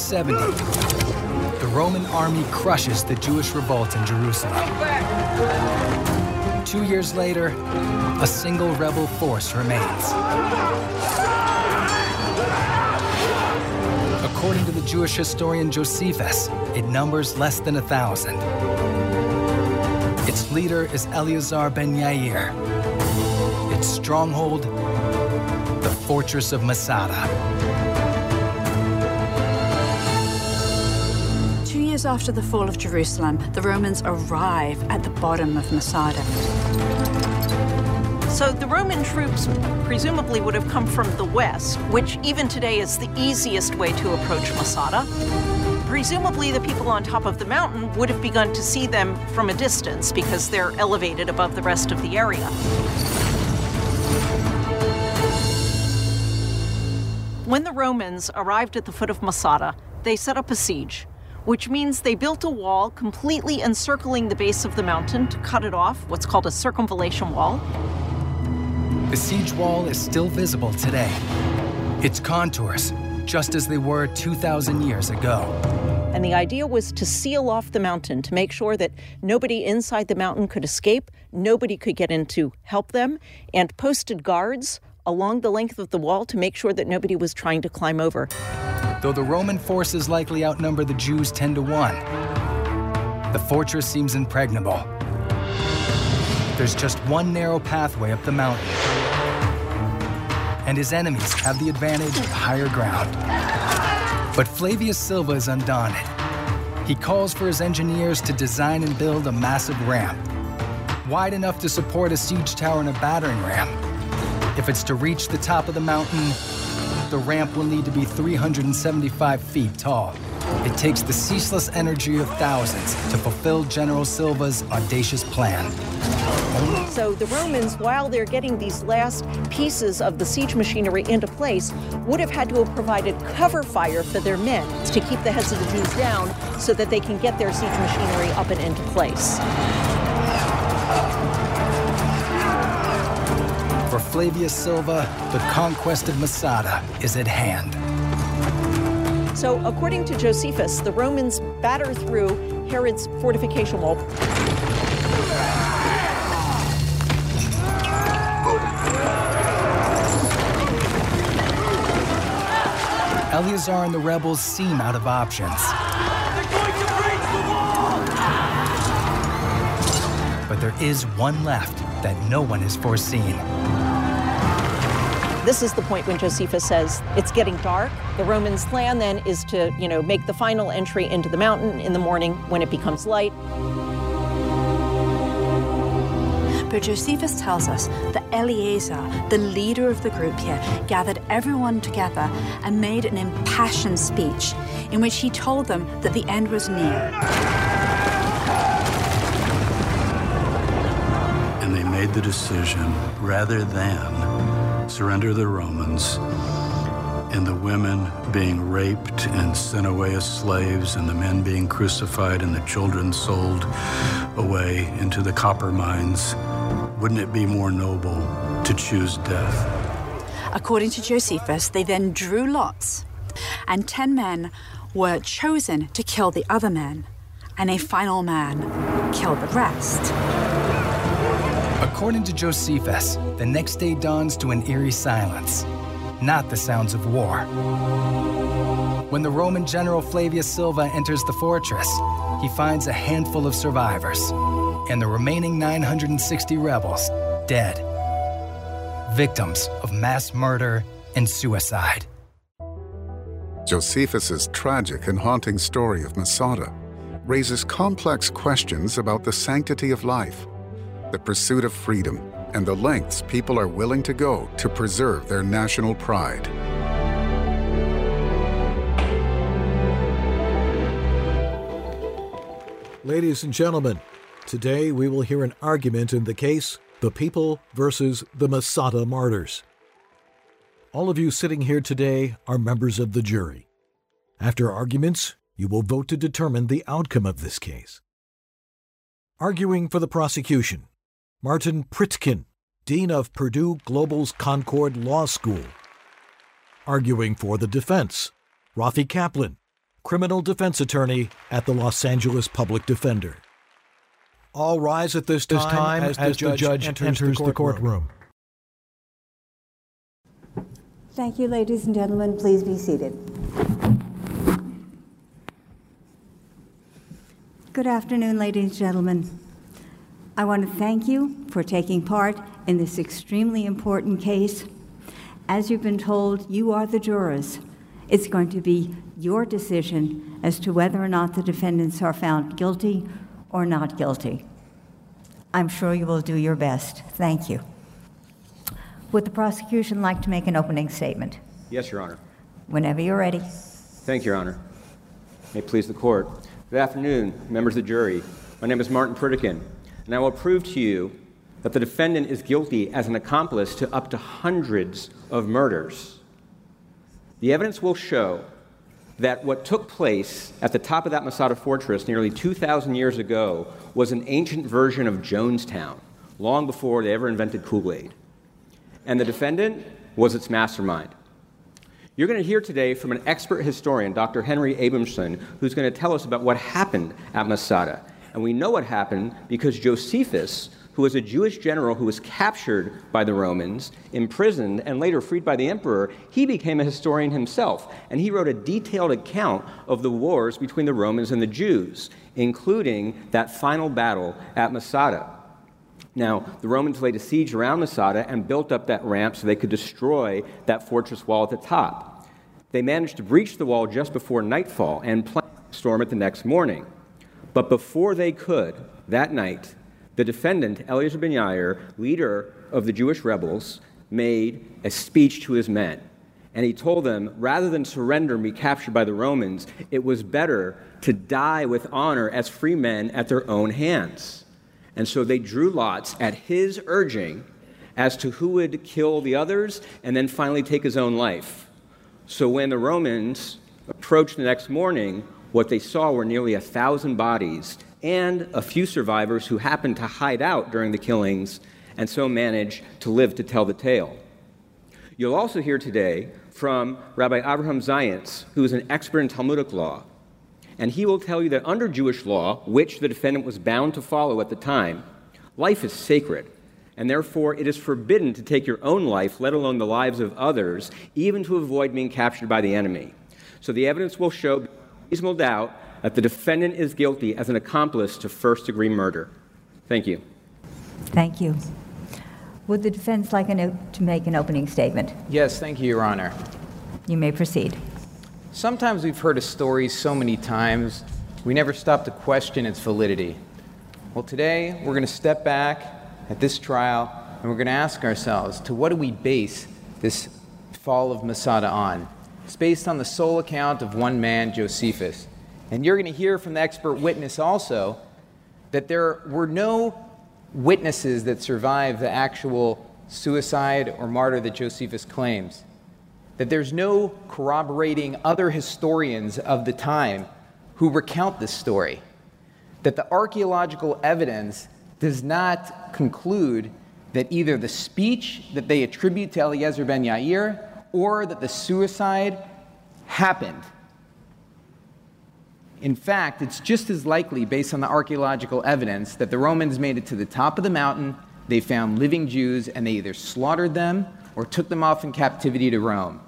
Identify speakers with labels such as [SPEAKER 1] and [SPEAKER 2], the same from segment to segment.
[SPEAKER 1] 70, the Roman army crushes the Jewish revolt in Jerusalem. Two years later, a single rebel force remains. According to the Jewish historian Josephus, it numbers less than a thousand. Its leader is Eleazar ben Yair. Its stronghold, the fortress of Masada.
[SPEAKER 2] Years after the fall of Jerusalem, the Romans arrive at the bottom of Masada.
[SPEAKER 3] So the Roman troops presumably would have come from the west, which even today is the easiest way to approach Masada. Presumably, the people on top of the mountain would have begun to see them from a distance because they're elevated above the rest of the area. When the Romans arrived at the foot of Masada, they set up a siege, which means they built a wall completely encircling the base of the mountain to cut it off, what's called a circumvallation wall.
[SPEAKER 1] The siege wall is still visible today. Its contours, just as they were 2,000 years ago.
[SPEAKER 3] And the idea was to seal off the mountain to make sure that nobody inside the mountain could escape, nobody could get in to help them, and posted guards along the length of the wall to make sure that nobody was trying to climb over.
[SPEAKER 1] Though the Roman forces likely outnumber the Jews 10 to 1, the fortress seems impregnable. There's just one narrow pathway up the mountain, and his enemies have the advantage of higher ground. But Flavius Silva is undaunted. He calls for his engineers to design and build a massive ramp, wide enough to support a siege tower and a battering ram. If it's to reach the top of the mountain, the ramp will need to be 375 feet tall. It takes the ceaseless energy of thousands to fulfill General Silva's audacious plan.
[SPEAKER 3] So the Romans, while they're getting these last pieces of the siege machinery into place, would have had to have provided cover fire for their men to keep the heads of the Jews down so that they can get their siege machinery up and into place.
[SPEAKER 1] Flavius Silva, the conquest of Masada is at hand.
[SPEAKER 3] So, according to Josephus, the Romans batter through Herod's fortification wall.
[SPEAKER 1] Eleazar and the rebels seem out of options. But there is one left that no one has foreseen.
[SPEAKER 3] This is the point when Josephus says it's getting dark. The Romans' plan then is to, you know, make the final entry into the mountain in the morning when it becomes light.
[SPEAKER 2] But Josephus tells us that Eleazar, the leader of the group here, gathered everyone together and made an impassioned speech in which he told them that the end was near.
[SPEAKER 4] And they made the decision rather than surrender the Romans and the women being raped and sent away as slaves, and the men being crucified, and the children sold away into the copper mines. Wouldn't it be more noble to choose death?
[SPEAKER 2] According to Josephus, they then drew lots, and ten men were chosen to kill the other men, and a final man killed the rest.
[SPEAKER 1] According to Josephus, the next day dawns to an eerie silence, not the sounds of war. When the Roman general Flavius Silva enters the fortress, he finds a handful of survivors and the remaining 960 rebels dead, victims of mass murder and suicide.
[SPEAKER 5] Josephus's tragic and haunting story of Masada raises complex questions about the sanctity of life, the pursuit of freedom, and the lengths people are willing to go to preserve their national pride.
[SPEAKER 6] Ladies and gentlemen, today we will hear an argument in the case The People versus the Masada Martyrs. All of you sitting here today are members of the jury. After arguments, you will vote to determine the outcome of this case. Arguing for the prosecution, Martin Pritikin, Dean of Purdue Global's Concord Law School. Arguing for the defense, Rafi Kaplan, criminal defense attorney at the Los Angeles Public Defender. All rise at this time,
[SPEAKER 7] this time
[SPEAKER 6] as,
[SPEAKER 7] as,
[SPEAKER 6] the, judge
[SPEAKER 7] enters,
[SPEAKER 6] enters
[SPEAKER 7] the courtroom.
[SPEAKER 8] Thank you, ladies and gentlemen. Please be seated. Good afternoon, ladies and gentlemen. I want to thank you for taking part in this extremely important case. As you've been told, you are the jurors. It's going to be your decision as to whether or not the defendants are found guilty or not guilty. I'm sure you will do your best. Thank you. Would the prosecution like to make an opening statement?
[SPEAKER 9] Yes, Your Honor.
[SPEAKER 8] Whenever you're ready.
[SPEAKER 9] Thank you, Your Honor. May it please the court. Good afternoon, members of the jury. My name is Martin Pritikin, and I will prove to you that the defendant is guilty as an accomplice to up to hundreds of murders. The evidence will show that what took place at the top of that Masada fortress nearly 2,000 years ago was an ancient version of Jonestown, long before they ever invented Kool Aid. And the defendant was its mastermind. You're going to hear today from an expert historian, Dr. Henry Abramson, who's going to tell us about what happened at Masada. And we know what happened because Josephus, who was a Jewish general who was captured by the Romans, imprisoned, and later freed by the emperor, he became a historian himself. And he wrote a detailed account of the wars between the Romans and the Jews, including that final battle at Masada. Now, the Romans laid a siege around Masada and built up that ramp so they could destroy that fortress wall at the top. They managed to breach the wall just before nightfall and plan to storm it the next morning. But before they could, that night, the defendant, Eleazar ben Yair, leader of the Jewish rebels, made a speech to his men. And he told them, rather than surrender and be captured by the Romans, it was better to die with honor as free men at their own hands. And so they drew lots at his urging as to who would kill the others and then finally take his own life. So when the Romans approached the next morning, what they saw were nearly a thousand bodies and a few survivors who happened to hide out during the killings and so managed to live to tell the tale. You'll also hear today from Rabbi Abraham Zajac, who is an expert in Talmudic law. And he will tell you that under Jewish law, which the defendant was bound to follow at the time, life is sacred. And therefore, it is forbidden to take your own life, let alone the lives of others, even to avoid being captured by the enemy. So the evidence will show reasonable doubt that the defendant is guilty as an accomplice to first degree murder. Thank you.
[SPEAKER 8] Thank you. Would the defense like to make an opening statement?
[SPEAKER 10] Yes, thank you, Your Honor.
[SPEAKER 8] You may proceed.
[SPEAKER 10] Sometimes we've heard a story so many times, we never stop to question its validity. Well, today we're going to step back at this trial and we're going to ask ourselves to what do we base this fall of Masada on? It's based on the sole account of one man, Josephus. And you're going to hear from the expert witness also that there were no witnesses that survived the actual suicide or martyr that Josephus claims. That there's no corroborating other historians of the time who recount this story. That the archaeological evidence does not conclude that either the speech that they attribute to Eliezer ben Yair or that the suicide happened. In fact, it's just as likely, based on the archaeological evidence, that the Romans made it to the top of the mountain, they found living Jews, and they either slaughtered them or took them off in captivity to Rome.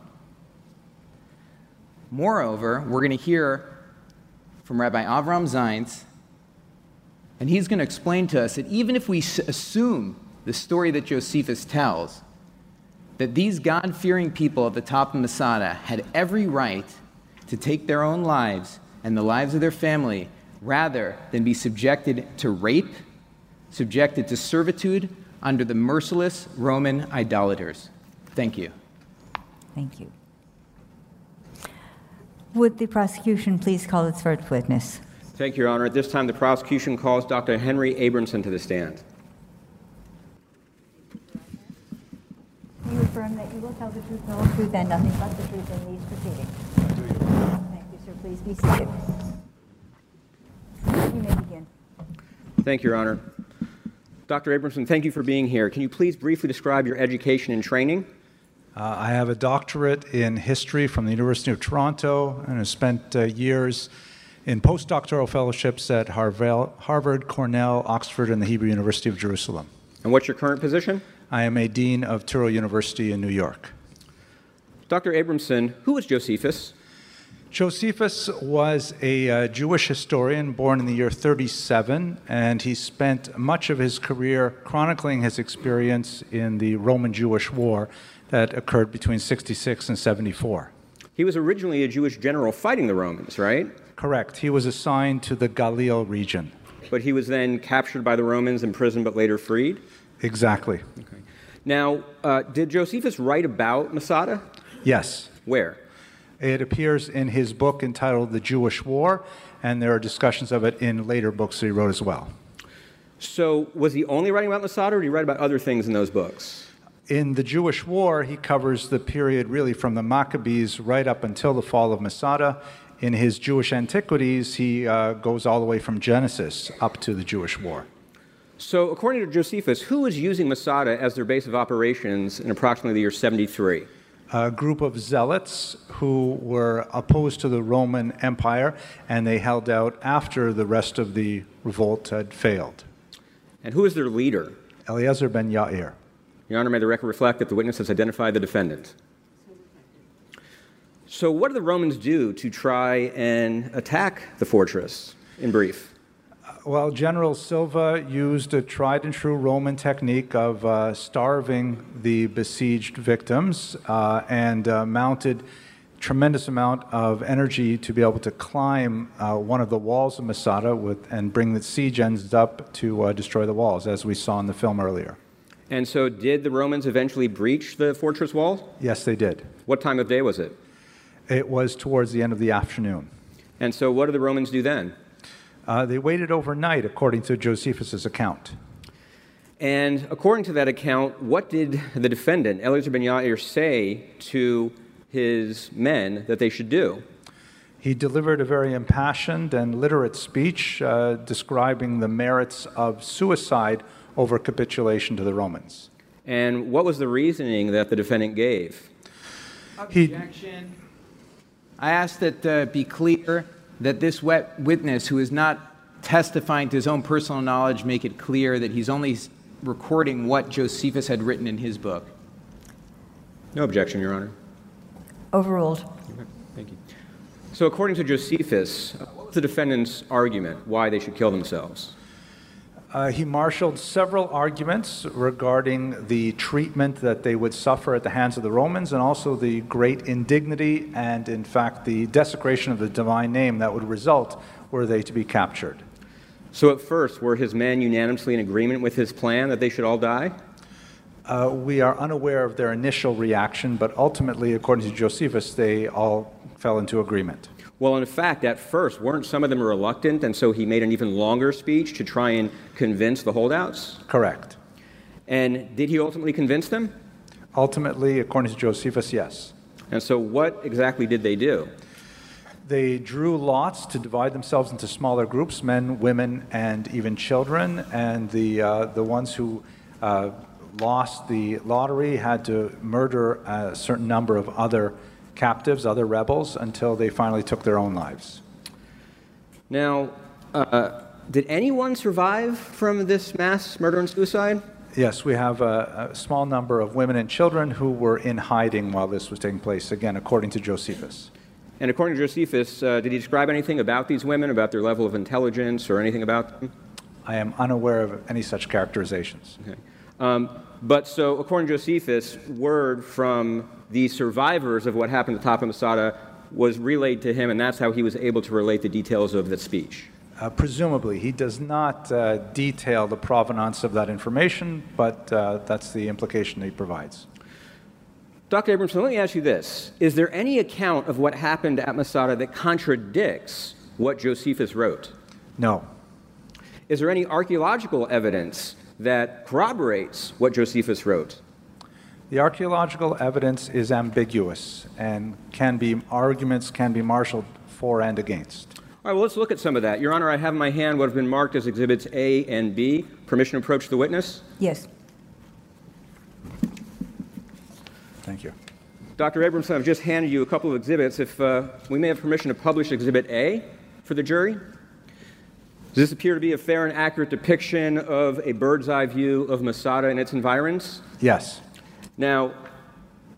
[SPEAKER 10] Moreover, we're going to hear from Rabbi Avram Zajac, and he's going to explain to us that even if we assume the story that Josephus tells, that these God fearing people at the top of Masada had every right to take their own lives and the lives of their family rather than be subjected to rape, subjected to servitude under the merciless Roman idolaters. Thank you.
[SPEAKER 8] Thank you. Would the prosecution please call its first witness?
[SPEAKER 9] Thank you, Your Honor. At this time, the prosecution calls Dr. Henry Abramson to the stand.
[SPEAKER 8] You affirm that you will tell the truth, the whole truth, and nothing but the truth in these proceedings? Thank you, sir. Please be seated. You may begin.
[SPEAKER 9] Thank you, Your Honor. Dr. Abramson, thank you for being here. Can you please briefly describe your education and training?
[SPEAKER 7] Uh, I have a doctorate in history from the University of Toronto and have spent uh, years in postdoctoral fellowships at Harvard, Cornell, Oxford, and the Hebrew University of Jerusalem.
[SPEAKER 9] And what's your current position?
[SPEAKER 7] I am a dean of Touro University in New York.
[SPEAKER 9] Dr. Abramson, who was Josephus?
[SPEAKER 7] Josephus was a uh, Jewish historian born in the year 37, and he spent much of his career chronicling his experience in the Roman Jewish War that occurred between 66 and 74.
[SPEAKER 9] He was originally a Jewish general fighting the Romans, right?
[SPEAKER 7] Correct. He was assigned to the Galil region.
[SPEAKER 9] But he was then captured by the Romans, imprisoned, but later freed?
[SPEAKER 7] Exactly.
[SPEAKER 9] Now, uh, did Josephus write about Masada?
[SPEAKER 7] Yes.
[SPEAKER 9] Where?
[SPEAKER 7] It appears in his book entitled The Jewish War, and there are discussions of it in later books that he wrote as well.
[SPEAKER 9] So, was he only writing about Masada, or did he write about other things in those books?
[SPEAKER 7] In the Jewish War, he covers the period really from the Maccabees right up until the fall of Masada in his Jewish Antiquities, he uh, goes all the way from Genesis up to the Jewish War.
[SPEAKER 9] So, according to Josephus, who was using Masada as their base of operations in approximately the year 73?
[SPEAKER 7] A group of zealots who were opposed to the Roman Empire, and they held out after the rest of the revolt had failed.
[SPEAKER 9] And who is their leader?
[SPEAKER 7] Eleazar ben Yair.
[SPEAKER 9] Your Honor, may the record reflect that the witness has identified the defendant. So, what did the Romans do to try and attack the fortress, in brief?
[SPEAKER 7] Well, General Silva used a tried and true Roman technique of uh, starving the besieged victims uh, and uh, mounted tremendous amount of energy to be able to climb uh, one of the walls of Masada with, and bring the siege ends up to uh, destroy the walls, as we saw in the film earlier.
[SPEAKER 9] And so, did the Romans eventually breach the fortress wall?
[SPEAKER 7] Yes, they did.
[SPEAKER 9] What time of day was it?
[SPEAKER 7] It was towards the end of the afternoon.
[SPEAKER 9] And so, what did the Romans do then?
[SPEAKER 7] Uh, they waited overnight, according to Josephus' account.
[SPEAKER 9] And according to that account, what did the defendant, Eleazar ben Yair, say to his men that they should do?
[SPEAKER 7] He delivered a very impassioned and literate speech uh, describing the merits of suicide over capitulation to the Romans.
[SPEAKER 9] And what was the reasoning that the defendant gave?
[SPEAKER 10] Objection. I ask that uh, be clear that this witness, who is not testifying to his own personal knowledge, make it clear that he's only recording what Josephus had written in his book.
[SPEAKER 9] No objection, Your Honor.
[SPEAKER 8] Overruled.
[SPEAKER 9] Thank you. So, according to Josephus, uh, what was the defendant's argument why they should kill themselves?
[SPEAKER 7] Uh, he marshaled several arguments regarding the treatment that they would suffer at the hands of the Romans and also the great indignity and, in fact, the desecration of the divine name that would result were they to be captured.
[SPEAKER 9] So, at first, were his men unanimously in agreement with his plan that they should all die?
[SPEAKER 7] Uh, we are unaware of their initial reaction, but ultimately, according to Josephus, they all fell into agreement.
[SPEAKER 9] Well, in fact, at first, weren't some of them reluctant, and so he made an even longer speech to try and convince the holdouts?
[SPEAKER 7] Correct.
[SPEAKER 9] And did he ultimately convince them?
[SPEAKER 7] Ultimately, according to Josephus, yes.
[SPEAKER 9] And so, what exactly did they do?
[SPEAKER 7] They drew lots to divide themselves into smaller groups men, women, and even children. And the, uh, the ones who uh, lost the lottery had to murder a certain number of other captives, other rebels, until they finally took their own lives.
[SPEAKER 9] Now, uh, did anyone survive from this mass murder and suicide?
[SPEAKER 7] Yes, we have a, a, small number of women and children who were in hiding while this was taking place, again, according to Josephus.
[SPEAKER 9] And according to Josephus, uh, did he describe anything about these women, about their level of intelligence, or anything about them?
[SPEAKER 7] I am unaware of any such characterizations.
[SPEAKER 9] Okay. Um, but so, according to Josephus, word from the survivors of what happened at the top of Masada was relayed to him, and that's how he was able to relate the details of the speech.
[SPEAKER 7] Uh, presumably, he does not uh, detail the provenance of that information, but uh, that's the implication that he provides.
[SPEAKER 9] Dr. Abramson, let me ask you this. Is there any account of what happened at Masada that contradicts what Josephus wrote?
[SPEAKER 7] No.
[SPEAKER 9] Is there any archaeological evidence that corroborates what Josephus wrote?
[SPEAKER 7] The archaeological evidence is ambiguous and can be arguments can be marshaled for and against.
[SPEAKER 9] All right, well, let's look at some of that. Your Honor, I have in my hand what have been marked as exhibits A and B. Permission to approach the witness?
[SPEAKER 8] Yes.
[SPEAKER 7] Thank Thank you.
[SPEAKER 9] Dr. Abramson, I've just handed you a couple of exhibits. If uh, we may have permission to publish Exhibit A for the jury. Does this appear to be a fair and accurate depiction of a bird's eye view of Masada and its environs?
[SPEAKER 7] Yes.
[SPEAKER 9] Now,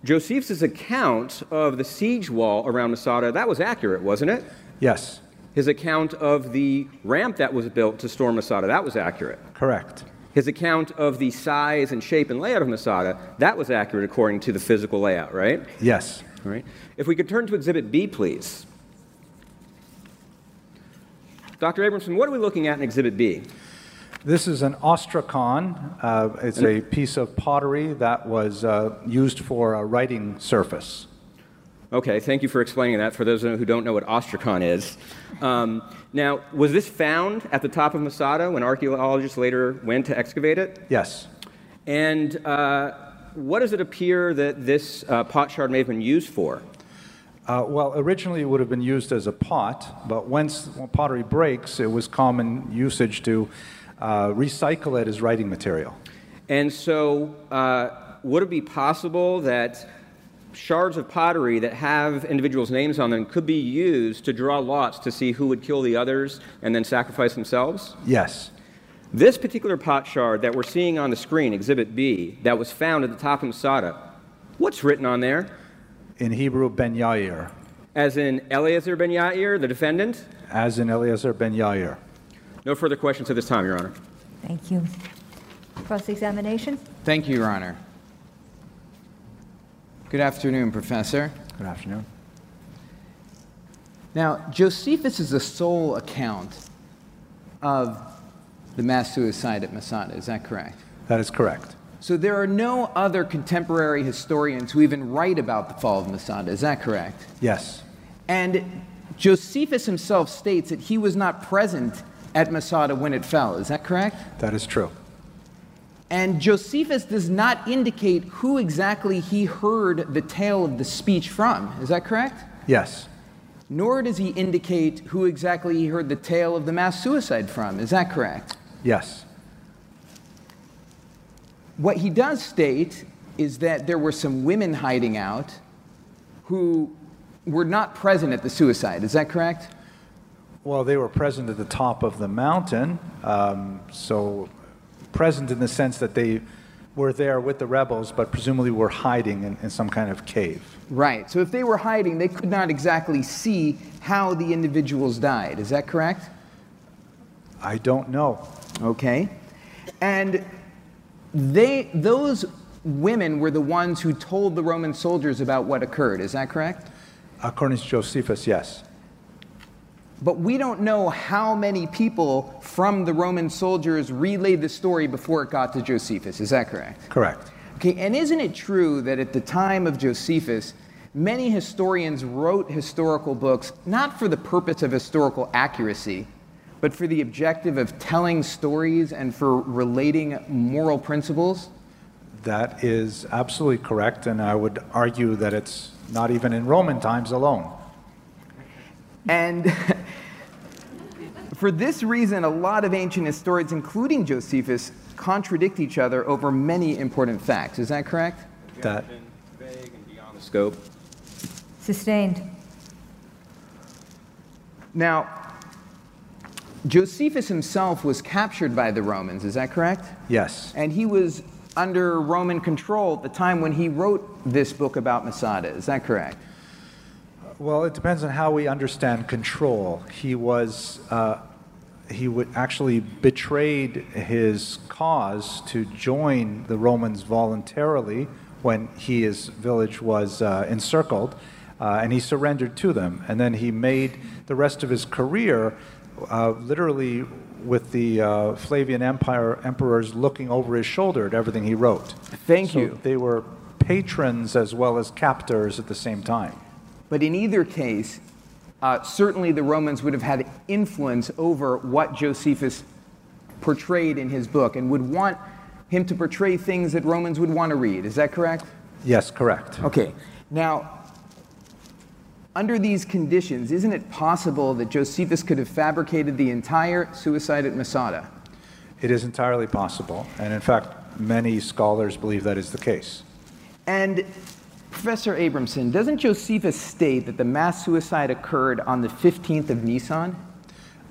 [SPEAKER 9] Josephus' account of the siege wall around Masada, that was accurate, wasn't it?
[SPEAKER 7] Yes.
[SPEAKER 9] His account of the ramp that was built to storm Masada, that was accurate.
[SPEAKER 7] Correct.
[SPEAKER 9] His account of the size and shape and layout of Masada, that was accurate according to the physical layout, right?
[SPEAKER 7] Yes.
[SPEAKER 9] All right. If we could turn to Exhibit B, please. Dr. Abramson, what are we looking at in Exhibit B?
[SPEAKER 7] This is an ostracon. Uh, it's a piece of pottery that was uh, used for a writing surface.
[SPEAKER 9] Okay, thank you for explaining that for those who don't know what ostracon is. Um, now, was this found at the top of Masada when archaeologists later went to excavate it?
[SPEAKER 7] Yes.
[SPEAKER 9] And uh, what does it appear that this uh, potsherd may have been used for?
[SPEAKER 7] Uh, well, originally it would have been used as a pot, but once pottery breaks, it was common usage to uh, recycle it as writing material.
[SPEAKER 9] And so, uh, would it be possible that shards of pottery that have individuals' names on them could be used to draw lots to see who would kill the others and then sacrifice themselves?
[SPEAKER 7] Yes.
[SPEAKER 9] This particular pot shard that we're seeing on the screen, Exhibit B, that was found at the top of Masada, what's written on there?
[SPEAKER 7] In Hebrew, Ben Yair.
[SPEAKER 9] As in Eliezer ben Yair, the defendant?
[SPEAKER 7] As in Eliezer ben Yair.
[SPEAKER 9] No further questions at this time, Your Honor.
[SPEAKER 11] Thank you. Cross examination?
[SPEAKER 10] Thank you, Your Honor. Good afternoon, Professor.
[SPEAKER 7] Good afternoon.
[SPEAKER 10] Now, Josephus is the sole account of the mass suicide at Masada, is that correct?
[SPEAKER 7] That is correct.
[SPEAKER 10] So there are no other contemporary historians who even write about the fall of Masada, is that correct?
[SPEAKER 7] Yes.
[SPEAKER 10] And Josephus himself states that he was not present at Masada when it fell, is that correct?
[SPEAKER 7] That is true.
[SPEAKER 10] And Josephus does not indicate who exactly he heard the tale of the speech from, is that correct?
[SPEAKER 7] Yes.
[SPEAKER 10] Nor does he indicate who exactly he heard the tale of the mass suicide from, is that correct?
[SPEAKER 7] Yes.
[SPEAKER 10] What he does state is that there were some women hiding out who were not present at the suicide. Is that correct?
[SPEAKER 7] Well, they were present at the top of the mountain, um, so present in the sense that they were there with the rebels, but presumably were hiding in, in some kind of cave.
[SPEAKER 10] Right. So if they were hiding, they could not exactly see how the individuals died. Is that correct?
[SPEAKER 7] I don't know.
[SPEAKER 10] Okay. And they, those women were the ones who told the Roman soldiers about what occurred. Is that correct?
[SPEAKER 7] According to Josephus, yes.
[SPEAKER 10] But we don't know how many people from the Roman soldiers relayed the story before it got to Josephus. Is that correct?
[SPEAKER 7] Correct.
[SPEAKER 10] Okay, and isn't it true that at the time of Josephus, many historians wrote historical books not for the purpose of historical accuracy, but for the objective of telling stories and for relating moral principles?
[SPEAKER 7] That is absolutely correct, and I would argue that it's not even in Roman times alone.
[SPEAKER 10] And for this reason, a lot of ancient historians, including Josephus, contradict each other over many important facts. Is that correct?
[SPEAKER 7] That
[SPEAKER 9] vague and beyond the scope.
[SPEAKER 11] Sustained.
[SPEAKER 10] Now, Josephus himself was captured by the Romans, is that correct?
[SPEAKER 7] Yes.
[SPEAKER 10] And he was under Roman control at the time when he wrote this book about Masada, is that correct?
[SPEAKER 7] Well, it depends on how we understand control. He was, uh, he would actually betrayed his cause to join the Romans voluntarily when he, his village was uh, encircled, uh, and he surrendered to them. And then he made the rest of his career uh, literally with the uh, Flavian Empire emperors looking over his shoulder at everything he wrote.
[SPEAKER 10] Thank
[SPEAKER 7] So
[SPEAKER 10] you.
[SPEAKER 7] They were patrons as well as captors at the same time.
[SPEAKER 10] But in either case, uh, certainly the Romans would have had influence over what Josephus portrayed in his book and would want him to portray things that Romans would want to read. Is that correct?
[SPEAKER 7] Yes, correct.
[SPEAKER 10] Okay. Now, under these conditions, isn't it possible that Josephus could have fabricated the entire suicide at Masada?
[SPEAKER 7] It is entirely possible, and in fact, many scholars believe that is the case.
[SPEAKER 10] And Professor Abramson, doesn't Josephus state that the mass suicide occurred on the 15th of Nisan?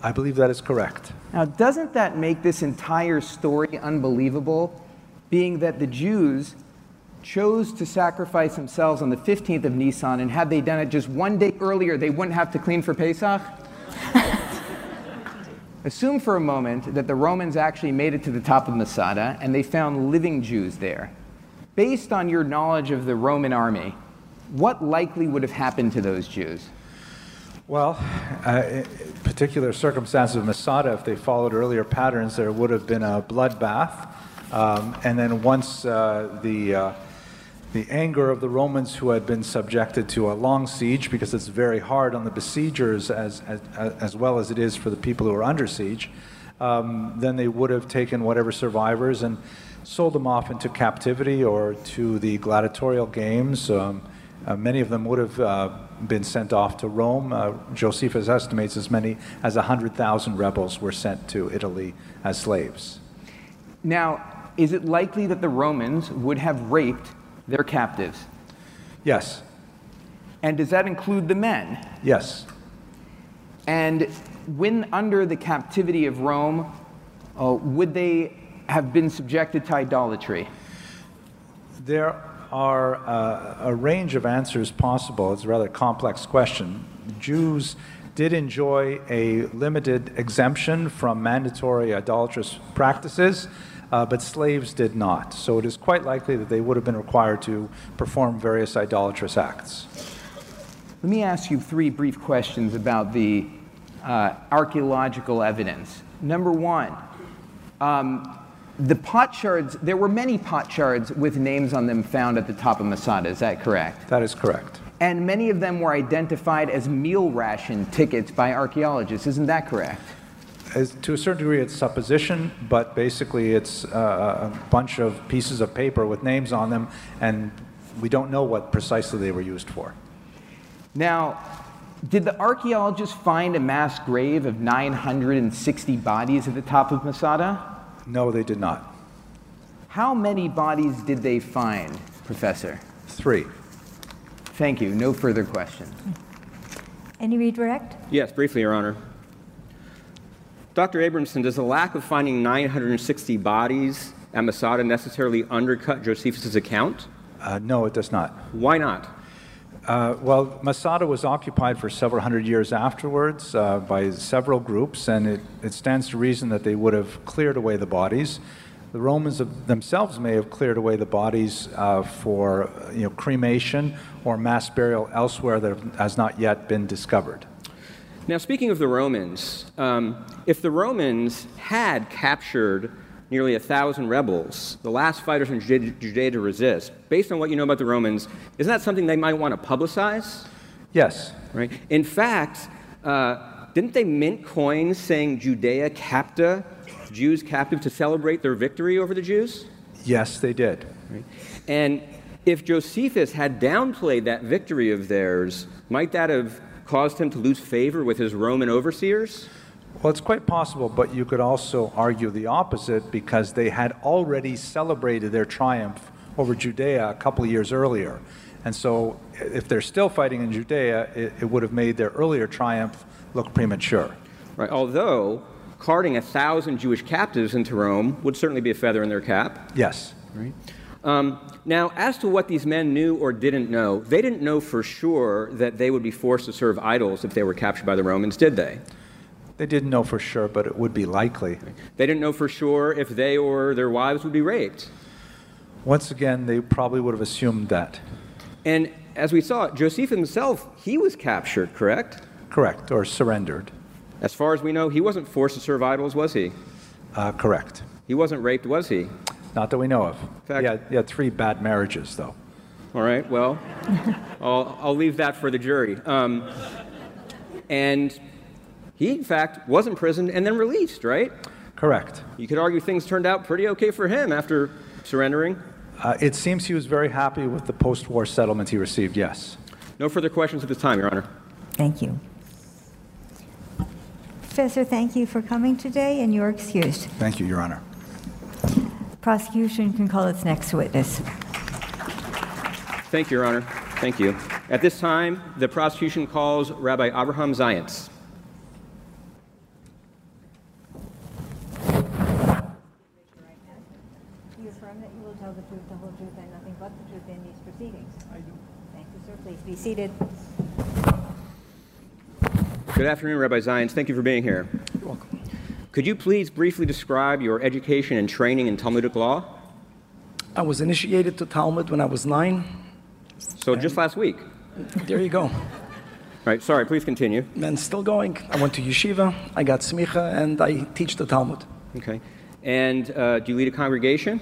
[SPEAKER 7] I believe that is correct.
[SPEAKER 10] Now, doesn't that make this entire story unbelievable? Being that the Jews chose to sacrifice themselves on the 15th of Nisan, and had they done it just one day earlier, they wouldn't have to clean for Pesach? Assume for a moment that the Romans actually made it to the top of Masada and they found living Jews there. Based on your knowledge of the Roman army, what likely would have happened to those Jews?
[SPEAKER 7] Well, uh, in particular circumstances of Masada, if they followed earlier patterns, there would have been a bloodbath. Um, and then once uh, the uh, the anger of the Romans who had been subjected to a long siege, because it's very hard on the besiegers as, as, as well as it is for the people who are under siege, um, then they would have taken whatever survivors and sold them off into captivity or to the gladiatorial games. Um, uh, many of them would have uh, been sent off to Rome. Uh, Josephus estimates as many as 100,000 rebels were sent to Italy as slaves.
[SPEAKER 10] Now, is it likely that the Romans would have raped their captives?
[SPEAKER 7] Yes.
[SPEAKER 10] And does that include the men?
[SPEAKER 7] Yes.
[SPEAKER 10] And when under the captivity of Rome, uh, would they have been subjected to idolatry?
[SPEAKER 7] There are uh, a range of answers possible. It's a rather complex question. Jews did enjoy a limited exemption from mandatory idolatrous practices uh, but slaves did not. So it is quite likely that they would have been required to perform various idolatrous acts.
[SPEAKER 10] Let me ask you three brief questions about the uh, archaeological evidence. Number one, um, the potsherds, there were many potsherds with names on them found at the top of Masada, is that correct?
[SPEAKER 7] That is correct.
[SPEAKER 10] And many of them were identified as meal ration tickets by archaeologists, isn't that correct?
[SPEAKER 7] As, to a certain degree, it's supposition, but basically it's uh, a bunch of pieces of paper with names on them, and we don't know what precisely they were used for.
[SPEAKER 10] Now, did the archaeologists find a mass grave of 960 bodies at the top of Masada?
[SPEAKER 7] No, they did not.
[SPEAKER 10] How many bodies did they find, Professor?
[SPEAKER 7] Three.
[SPEAKER 10] Thank you. No further questions.
[SPEAKER 11] Any redirect?
[SPEAKER 9] Yes, briefly, Your Honor. Dr. Abramson, does the lack of finding 960 bodies at Masada necessarily undercut Josephus' account?
[SPEAKER 7] Uh, no, it does not.
[SPEAKER 9] Why not?
[SPEAKER 7] Uh, well, Masada was occupied for several hundred years afterwards uh, by several groups, and it, it, stands to reason that they would have cleared away the bodies. The Romans themselves may have cleared away the bodies uh, for you know, cremation or mass burial elsewhere that has not yet been discovered.
[SPEAKER 9] Now, speaking of the Romans, um, if the Romans had captured nearly a thousand rebels, the last fighters in Judea to resist, based on what you know about the Romans, isn't that something they might want to publicize?
[SPEAKER 7] Yes.
[SPEAKER 9] Right. In fact, uh, didn't they mint coins saying Judea capta, Jews captive, to celebrate their victory over the Jews?
[SPEAKER 7] Yes, they did.
[SPEAKER 9] Right. And if Josephus had downplayed that victory of theirs, might that have caused him to lose favor with his Roman overseers?
[SPEAKER 7] Well, it's quite possible, but you could also argue the opposite because they had already celebrated their triumph over Judea a couple of years earlier. And so, if they're still fighting in Judea, it, it would have made their earlier triumph look premature.
[SPEAKER 9] Right. Although carting a thousand Jewish captives into Rome would certainly be a feather in their cap.
[SPEAKER 7] Yes.
[SPEAKER 9] Right. Um, now, as to what these men knew or didn't know, they didn't know for sure that they would be forced to serve idols if they were captured by the Romans, did they?
[SPEAKER 7] They didn't know for sure, but it would be likely.
[SPEAKER 9] They didn't know for sure if they or their wives would be raped.
[SPEAKER 7] Once again, they probably would have assumed that.
[SPEAKER 9] And as we saw, Joseph himself, he was captured, correct?
[SPEAKER 7] Correct, or surrendered.
[SPEAKER 9] As far as we know, he wasn't forced to serve idols, was he?
[SPEAKER 7] Uh, correct.
[SPEAKER 9] He wasn't raped, was he?
[SPEAKER 7] Not that we know of. Fact, yeah, yeah, three bad marriages, though.
[SPEAKER 9] All right, well, I'll, I'll leave that for the jury. Um, and he, in fact, was imprisoned and then released, right?
[SPEAKER 7] Correct.
[SPEAKER 9] You could argue things turned out pretty okay for him after surrendering.
[SPEAKER 7] Uh, it seems he was very happy with the post war settlement he received, yes.
[SPEAKER 9] No further questions at this time, Your Honor.
[SPEAKER 11] Thank you. Professor, thank you for coming today, and you're excused.
[SPEAKER 7] Thank you, Your Honor.
[SPEAKER 11] Prosecution can call its next witness.
[SPEAKER 9] Thank you, Your Honor. Thank you. At this time, the prosecution calls Rabbi Abraham Zajac.
[SPEAKER 11] Do you affirm that you will tell the truth, the whole truth, and nothing but the truth in these proceedings? I do. Thank you, sir. Please be seated.
[SPEAKER 9] Good afternoon, Rabbi Zajac. Thank you for being here.
[SPEAKER 12] You're welcome.
[SPEAKER 9] Could you please briefly describe your education and training in Talmudic law?
[SPEAKER 12] I was initiated to Talmud when I was nine.
[SPEAKER 9] So just last week.
[SPEAKER 12] There you go.
[SPEAKER 9] Right, sorry, please continue.
[SPEAKER 12] And still going. I went to yeshiva, I got smicha, and I teach the Talmud.
[SPEAKER 9] Okay. And uh, do you lead a congregation?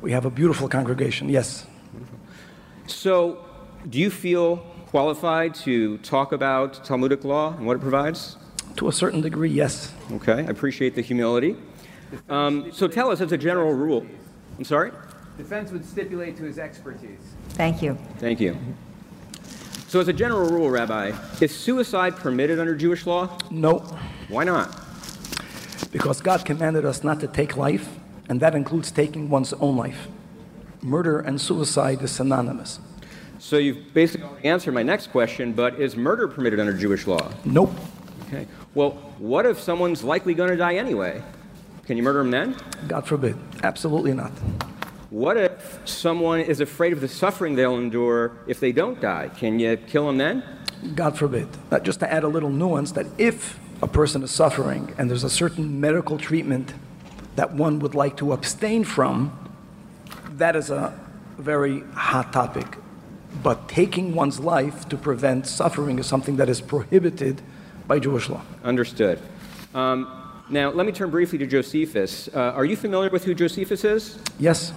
[SPEAKER 12] We have a beautiful congregation, yes.
[SPEAKER 9] So, do you feel qualified to talk about Talmudic law and what it provides?
[SPEAKER 12] To a certain degree, yes.
[SPEAKER 9] Okay, I appreciate the humility. Um, so, tell us as a general rule. I'm sorry?
[SPEAKER 10] Defense would stipulate to his expertise.
[SPEAKER 11] Thank you.
[SPEAKER 9] Thank you. So, as a general rule, Rabbi, is suicide permitted under Jewish law?
[SPEAKER 12] No,
[SPEAKER 9] Why not?
[SPEAKER 12] because God commanded us not to take life, and that includes taking one's own life. Murder and suicide is synonymous.
[SPEAKER 9] So, you've basically already answered my next question, but is murder permitted under Jewish law?
[SPEAKER 12] Nope.
[SPEAKER 9] Okay. Well, what if someone's likely going to die anyway? Can you murder them then?
[SPEAKER 12] God forbid. Absolutely not.
[SPEAKER 9] What if someone is afraid of the suffering they'll endure if they don't die? Can you kill them then?
[SPEAKER 12] God forbid. Uh, just to add a little nuance that if a person is suffering and there's a certain medical treatment that one would like to abstain from, that is a very hot topic. But taking one's life to prevent suffering is something that is prohibited by Jewish law.
[SPEAKER 9] Understood. Um, now, let me turn briefly to Josephus. Uh, are you familiar with who Josephus is?
[SPEAKER 12] Yes,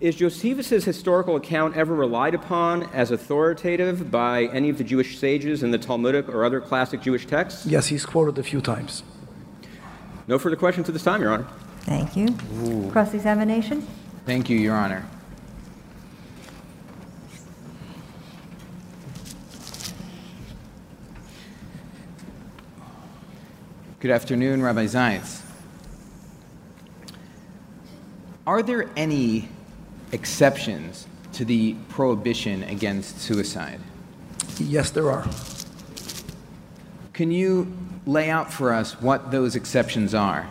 [SPEAKER 9] Is Josephus's historical account ever relied upon as authoritative by any of the Jewish sages in the Talmudic or other classic Jewish texts?
[SPEAKER 12] yes, he's quoted a few times.
[SPEAKER 9] No further questions at this time, Your Honor.
[SPEAKER 11] Thank you. Cross-examination?
[SPEAKER 10] Thank you, Your Honor. Good afternoon, Rabbi Zajac. Are there any exceptions to the prohibition against suicide?
[SPEAKER 12] Yes, there are.
[SPEAKER 10] Can you lay out for us what those exceptions are?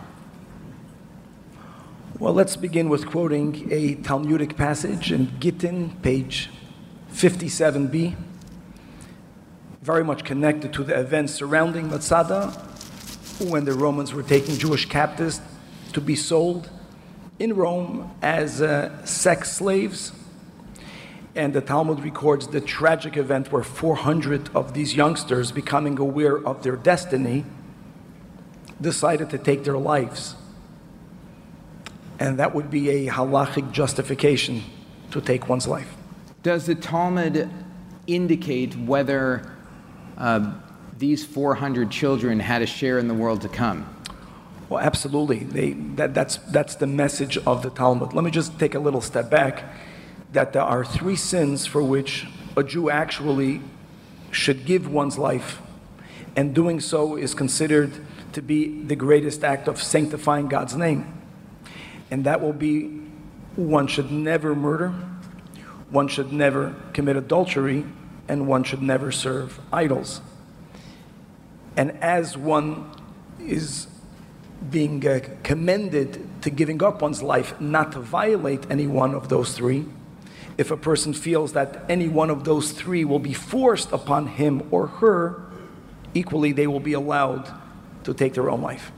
[SPEAKER 12] Well, let's begin with quoting a Talmudic passage in Gittin, page 57b, very much connected to the events surrounding Masada when the Romans were taking Jewish captives to be sold in Rome as uh, sex slaves. And the Talmud records the tragic event where 400 of these youngsters, becoming aware of their destiny, decided to take their lives. And that would be a halachic justification to take one's life.
[SPEAKER 10] Does the Talmud indicate whether uh, these 400 children had a share in the world to come?
[SPEAKER 12] Well, absolutely. They, that, that's, that's the message of the Talmud. Let me just take a little step back that there are three sins for which a Jew actually should give one's life, and doing so is considered to be the greatest act of sanctifying God's name. And that will be one should never murder, one should never commit adultery, and one should never serve idols. And as one is being uh, commended to giving up one's life not to violate any one of those three, if a person feels that any one of those three will be forced upon him or her, equally they will be allowed to take their own life.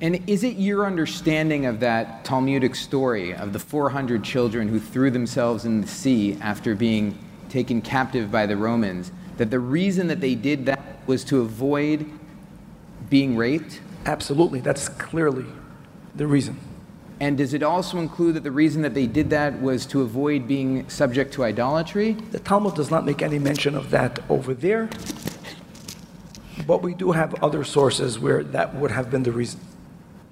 [SPEAKER 10] And is it your understanding of that Talmudic story of the 400 children who threw themselves in the sea after being taken captive by the Romans that the reason that they did that was to avoid being raped?
[SPEAKER 12] Absolutely, that's clearly the reason.
[SPEAKER 10] And does it also include that the reason that they did that was to avoid being subject to idolatry?
[SPEAKER 12] The Talmud does not make any mention of that over there, but we do have other sources where that would have been the reason.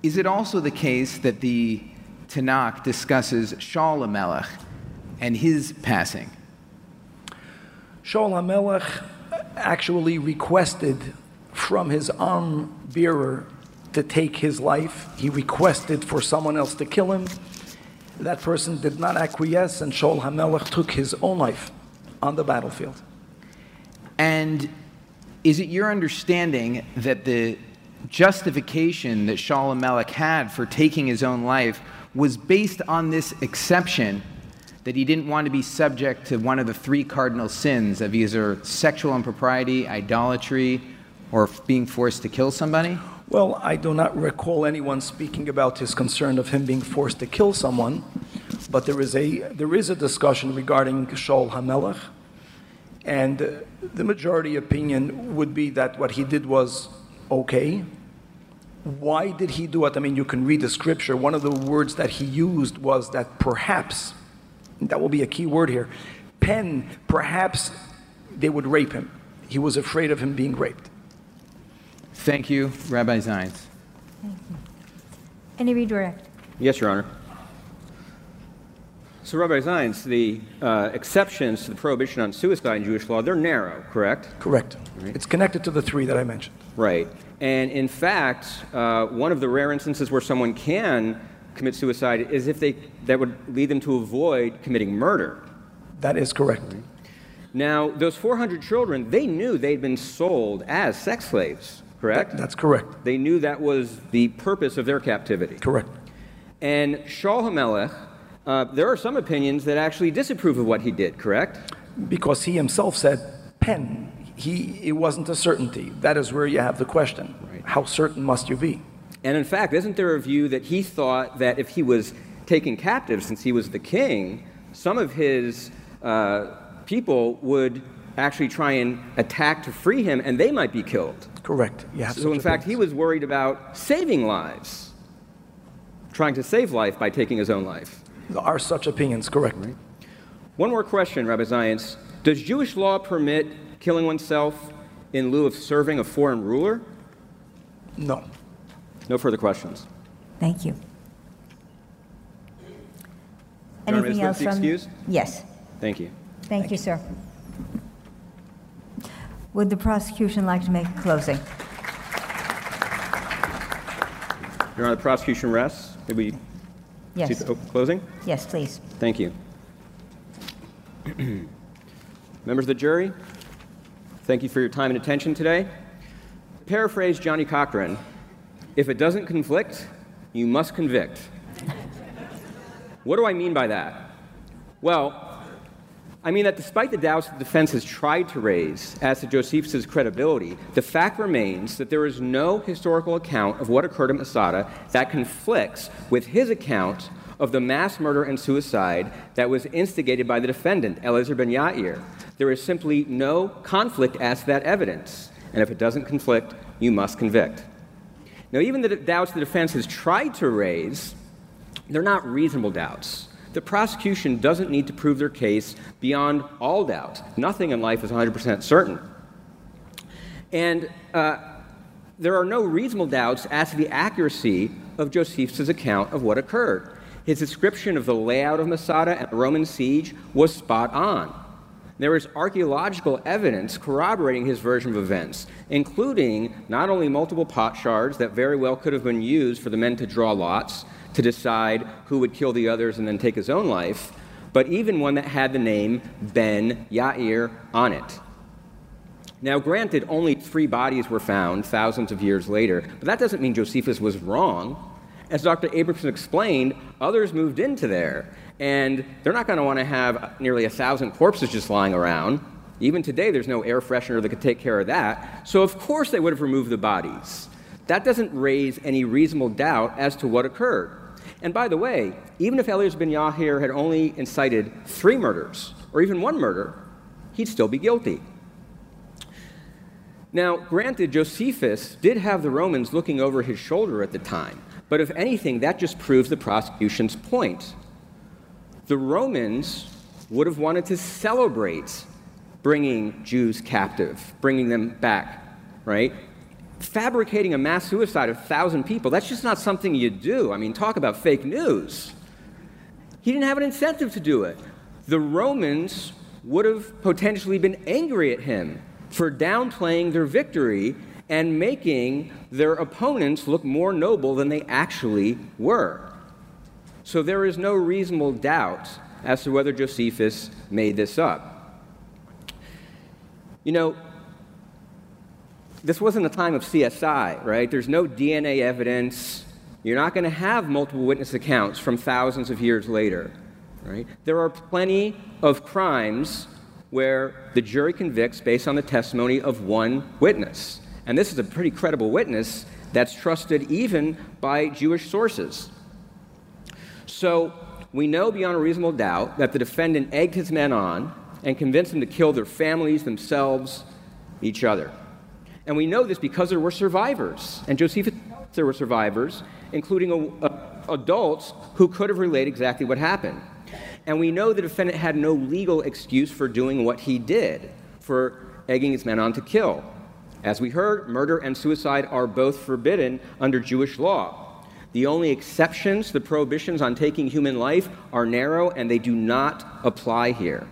[SPEAKER 10] Is it also the case that the Tanakh discusses Shaul HaMelech and his passing?
[SPEAKER 12] Shaul HaMelech actually requested from his arm bearer to take his life. He requested for someone else to kill him. that person did not acquiesce, and Shaul HaMelech took his own life on the battlefield.
[SPEAKER 10] And is it your understanding that the justification that Shaul HaMelech had for taking his own life was based on this exception that he didn't want to be subject to one of the three cardinal sins of either sexual impropriety, idolatry, or being forced to kill somebody?
[SPEAKER 12] Well, I do not recall anyone speaking about his concern of him being forced to kill someone, but there is a, there is a discussion regarding Shaul HaMelech, and the majority opinion would be that what he did was okay. Why did he do it? I mean, you can read the scripture. One of the words that he used was that perhaps, that will be a key word here, pen, perhaps they would rape him. He was afraid of him being raped.
[SPEAKER 10] Thank you, Rabbi Zajac.
[SPEAKER 11] Thank you. Any redirect?
[SPEAKER 9] Yes, Your Honor. So, Rabbi Zajac, the uh, exceptions to the prohibition on suicide in Jewish law, they're narrow, correct?
[SPEAKER 12] Correct. Right. It's connected to the three that I mentioned.
[SPEAKER 9] Right. And in fact, uh, one of the rare instances where someone can commit suicide is if they, that would lead them to avoid committing murder.
[SPEAKER 12] That is correct.
[SPEAKER 9] Now, those 400 children, they knew they'd been sold as sex slaves, correct?
[SPEAKER 12] That, that's correct.
[SPEAKER 9] They knew that was the purpose of their captivity.
[SPEAKER 12] Correct.
[SPEAKER 9] And Shaul HaMelech, uh, there are some opinions that actually disapprove of what he did, correct?
[SPEAKER 12] Because he himself said, pen. He, it wasn't a certainty. That is where you have the question. Right. How certain must you be?
[SPEAKER 9] And in fact, isn't there a view that he thought that if he was taken captive, since he was the king, some of his uh, people would actually try and attack to free him and they might be killed?
[SPEAKER 12] Correct.
[SPEAKER 9] Yes. So, in fact, he was worried about saving lives, trying to save life by taking his own life.
[SPEAKER 12] There are such opinions, correct. Right.
[SPEAKER 9] One more question, Rabbi Zajac. Does Jewish law permit killing oneself in lieu of serving a foreign ruler?
[SPEAKER 12] No.
[SPEAKER 9] No further questions.
[SPEAKER 11] Thank you. Anything else from?
[SPEAKER 9] Excused?
[SPEAKER 11] Yes.
[SPEAKER 9] Thank you.
[SPEAKER 11] Thank, Thank you, you, sir. Would the prosecution like to make a closing?
[SPEAKER 9] Your Honor, the prosecution rests. Did we
[SPEAKER 11] Yes.
[SPEAKER 9] See, oh, closing?
[SPEAKER 11] Yes, please.
[SPEAKER 9] Thank you. Members of the jury, thank you for your time and attention today. Paraphrase Johnnie Cochran if it doesn't conflict, you must convict. what do I mean by that? Well, I mean that despite the doubts the defense has tried to raise as to Josephus' credibility, the fact remains that there is no historical account of what occurred at Masada that conflicts with his account of the mass murder and suicide that was instigated by the defendant, Eliezer ben Yair. There is simply no conflict as to that evidence, and if it doesn't conflict, you must convict. Now, even the doubts the defense has tried to raise, they're not reasonable doubts the prosecution doesn't need to prove their case beyond all doubt. Nothing in life is 100% certain. And uh, there are no reasonable doubts as to the accuracy of Josephus' account of what occurred. His description of the layout of Masada and the Roman siege was spot on. There is archaeological evidence corroborating his version of events, including not only multiple pot shards that very well could have been used for the men to draw lots, to decide who would kill the others and then take his own life, but even one that had the name Ben Yair on it. Now, granted, only three bodies were found thousands of years later, but that doesn't mean Josephus was wrong. As Dr. Abramson explained, others moved into there, and they're not going to want to have nearly a thousand corpses just lying around. Even today, there's no air freshener that could take care of that. So, of course, they would have removed the bodies. That doesn't raise any reasonable doubt as to what occurred. And by the way, even if Eliezer ben Yair had only incited three murders, or even one murder, he'd still be guilty. Now, granted, Josephus did have the Romans looking over his shoulder at the time, but if anything, that just proves the prosecution's point. The Romans would have wanted to celebrate bringing Jews captive, bringing them back, right? fabricating a mass suicide of 1,000 people, that's just not something you do. I mean, talk about fake news. He didn't have an incentive to do it. The Romans would have potentially been angry at him for downplaying their victory and making their opponents look more noble than they actually were. So there is no reasonable doubt as to whether Josephus made this up. You know, this wasn't a time of CSI, right? There's no DNA evidence. You're not going to have multiple witness accounts from thousands of years later, right? There are plenty of crimes where the jury convicts based on the testimony of one witness. And this is a pretty credible witness that's trusted even by Jewish sources. So we know beyond a reasonable doubt that the defendant egged his men on and convinced them to kill their families, themselves, each other. And we know this because there were survivors. And Josephus there were survivors, including a, a, adults who could have relayed exactly what happened. And we know the defendant had no legal excuse for doing what he did, for egging his men on to kill. As we heard, murder and suicide are both forbidden under Jewish law. The only exceptions, the prohibitions on taking human life, are narrow and they do not apply here.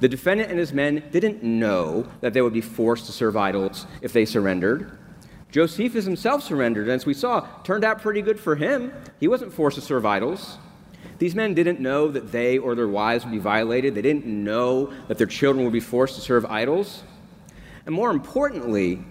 [SPEAKER 9] The defendant and his men didn't know that they would be forced to serve idols if they surrendered. Josephus himself surrendered, and as we saw, turned out pretty good for him. He wasn't forced to serve idols. These men didn't know that they or their wives would be violated. They didn't know that their children would be forced to serve idols. And more importantly,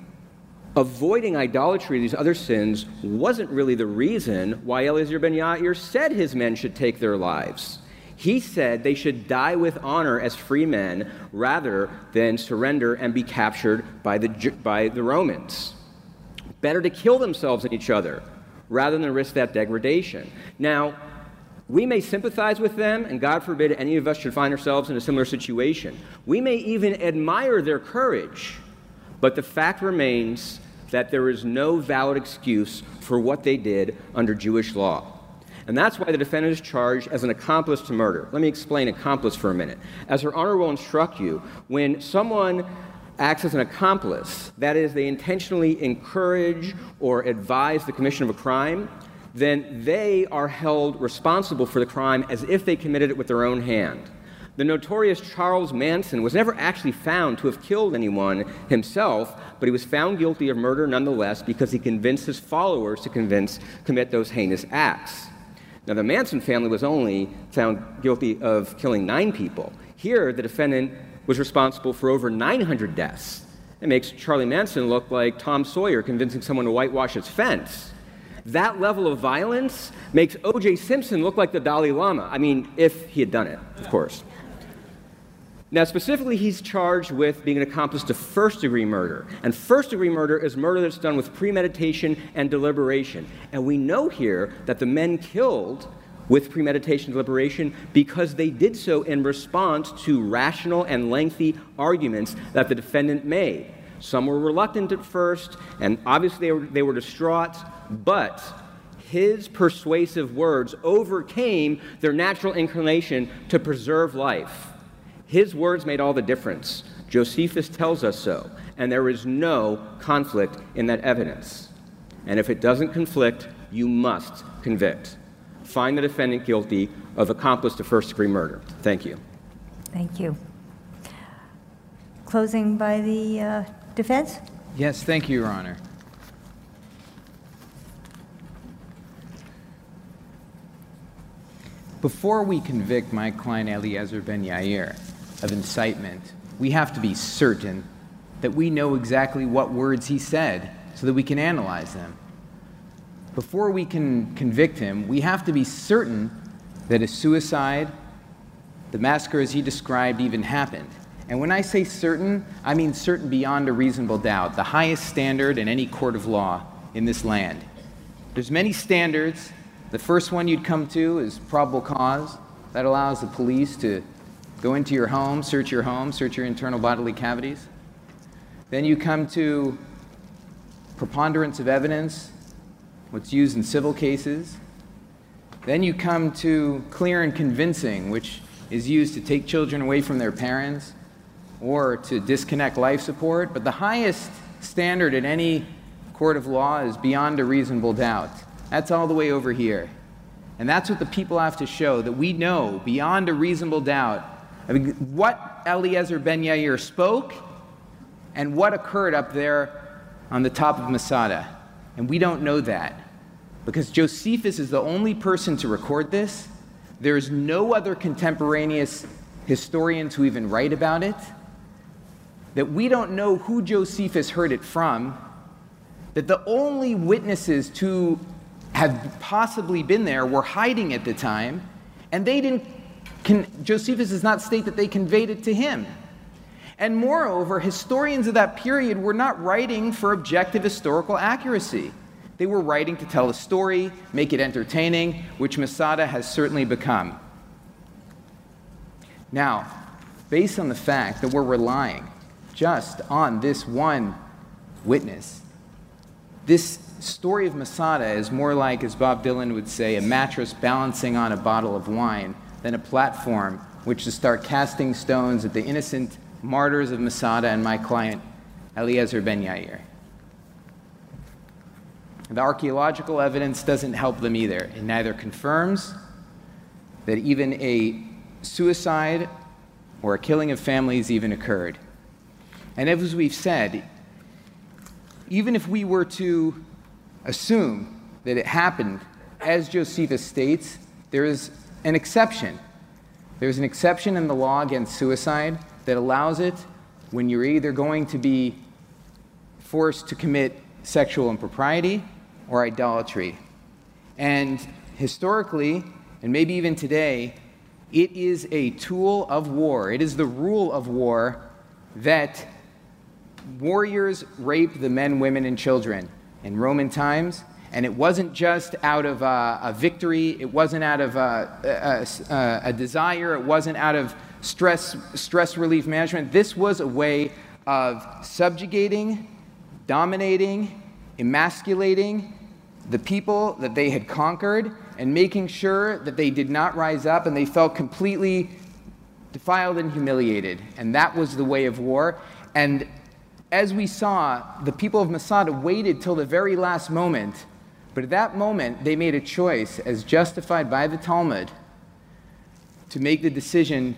[SPEAKER 9] avoiding idolatry, these other sins, wasn't really the reason why Eliezer ben Yair said his men should take their lives. He said they should die with honor as free men rather than surrender and be captured by the, by the Romans. Better to kill themselves and each other rather than risk that degradation. Now, we may sympathize with them, and God forbid any of us should find ourselves in a similar situation. We may even admire their courage, but the fact remains that there is no valid excuse for what they did under Jewish law. And that's why the defendant is charged as an accomplice to murder. Let me explain accomplice for a minute. As Her Honor will instruct you, when someone acts as an accomplice, that is, they intentionally encourage or advise the commission of a crime, then they are held responsible for the crime as if they committed it with their own hand. The notorious Charles Manson was never actually found to have killed anyone himself, but he was found guilty of murder nonetheless because he convinced his followers to convince, commit those heinous acts. Now, the Manson family was only found guilty of killing nine people. Here, the defendant was responsible for over 900 deaths. It makes Charlie Manson look like Tom Sawyer convincing someone to whitewash his fence. That level of violence makes O.J. Simpson look like the Dalai Lama. I mean, if he had done it, of course. Now, specifically, he's charged with being an accomplice to first degree murder. And first degree murder is murder that's done with premeditation and deliberation. And we know here that the men killed with premeditation and deliberation because they did so in response to rational and lengthy arguments that the defendant made. Some were reluctant at first, and obviously they were, they were distraught, but his persuasive words overcame their natural inclination to preserve life. His words made all the difference. Josephus tells us so, and there is no conflict in that evidence. And if it doesn't conflict, you must convict. Find the defendant guilty of accomplice to first degree murder. Thank you.
[SPEAKER 11] Thank you. Closing by the uh, defense?
[SPEAKER 10] Yes, thank you, Your Honor. Before we convict my client Eliezer ben Yair of incitement, we have to be certain that we know exactly what words he said so that we can analyze them. Before we can convict him, we have to be certain that a suicide, the massacre as he described, even happened. And when I say certain, I mean certain beyond a reasonable doubt, the highest standard in any court of law in this land. There's many standards. The first one you'd come to is probable cause. That allows the police to go into your home, search your home, search your internal bodily cavities. Then you come to preponderance of evidence, what's used in civil cases. Then you come to clear and convincing, which is used to take children away from their parents or to disconnect life support. But the highest standard in any court of law is beyond a reasonable doubt. That's all the way over here. And that's what the people have to show that we know beyond a reasonable doubt I mean, what Eliezer ben Yair spoke and what occurred up there on the top of Masada. And we don't know that. because Josephus is the only person to record this. There's no other contemporaneous historians who even write about it. That we don't know who Josephus heard it from. That the only witnesses to have possibly been there were hiding at the time, and they didn't. Can, Josephus does not state that they conveyed it to him. And moreover, historians of that period were not writing for objective historical accuracy. They were writing to tell a story, make it entertaining, which Masada has certainly become. Now, based on the fact that we're relying just on this one witness, this story of Masada is more like, as Bob Dylan would say, a mattress balancing on a bottle of wine than a platform which to start casting stones at the innocent martyrs of Masada and my client, Eliezer Ben Yair. The archaeological evidence doesn't help them either. It neither confirms that even a suicide or a killing of families even occurred. And as we've said, even if we were to assume that it happened as Josephus states, there is an exception. There's an exception in the law against suicide that allows it when you're either going to be forced to commit sexual impropriety or idolatry. And historically, and maybe even today, it is a tool of war. It is the rule of war that warriors rape the men, women, and children in Roman times. And it wasn't just out of uh, a victory, it wasn't out of uh, uh, uh, a, a, a desire, it wasn't out of stress, stress relief management. This was a way of subjugating, dominating, emasculating the people that they had conquered and making sure that they did not rise up and they felt completely defiled and humiliated. And that was the way of war. And as we saw, the people of Masada waited till the very last moment. But at that moment, they made a choice, as justified by the Talmud, to make the decision,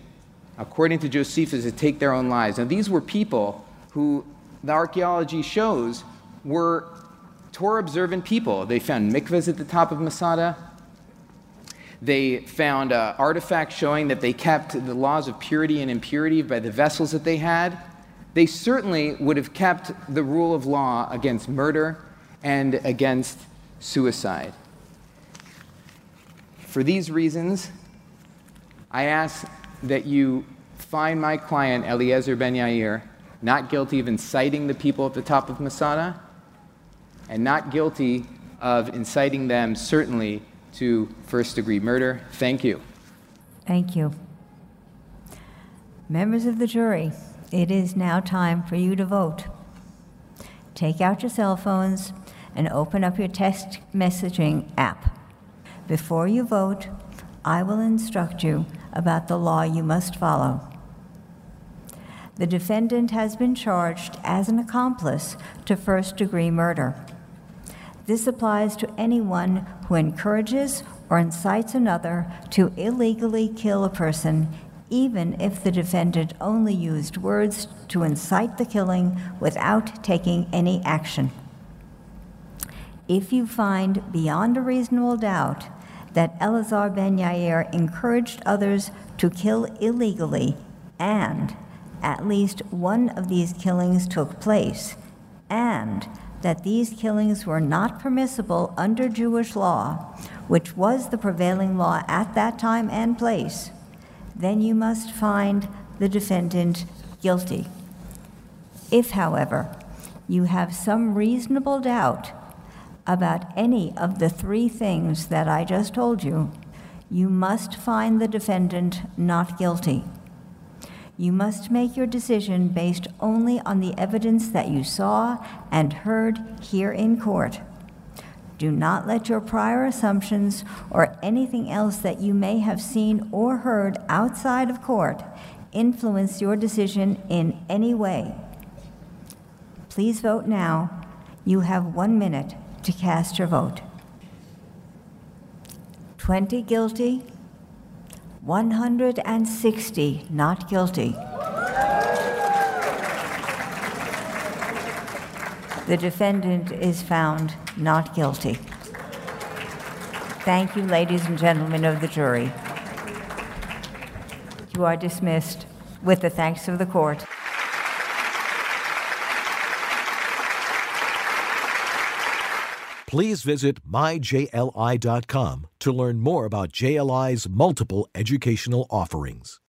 [SPEAKER 10] according to Josephus, to take their own lives. Now, these were people who the archaeology shows were Torah observant people. They found mikvahs at the top of Masada. They found uh, artifacts showing that they kept the laws of purity and impurity by the vessels that they had. They certainly would have kept the rule of law against murder and against suicide. For these reasons, I ask that you find my client, Eliezer Ben Yair, not guilty of inciting the people at the top of Masada and not guilty of inciting them, certainly, to first degree murder. Thank you.
[SPEAKER 8] Thank you. Members of the jury, it is now time for you to vote. Take out your cell phones and open up your text messaging app. Before you vote, I will instruct you about the law you must follow. The defendant has been charged as an accomplice to first degree murder. This applies to anyone who encourages or incites another to illegally kill a person, even if the defendant only used words to incite the killing without taking any action. If you find beyond a reasonable doubt that Elazar ben Yair encouraged others to kill illegally and at least one of these killings took place, and that these killings were not permissible under Jewish law, which was the prevailing law at that time and place, then you must find the defendant guilty. If, however, you have some reasonable doubt about any of the three things that I just told you, you must find the defendant not guilty. You must make your decision based only on the evidence that you saw and heard here in court. Do not let your prior assumptions or anything else that you may have seen or heard outside of court influence your decision in any way. Please vote now. You have one minute to cast your vote. 20 guilty, 160 not guilty. The defendant is found not guilty. Thank you, ladies and gentlemen of the jury. You are dismissed with the thanks of the court.
[SPEAKER 6] Please visit myjli.com to learn more about JLI's multiple educational offerings.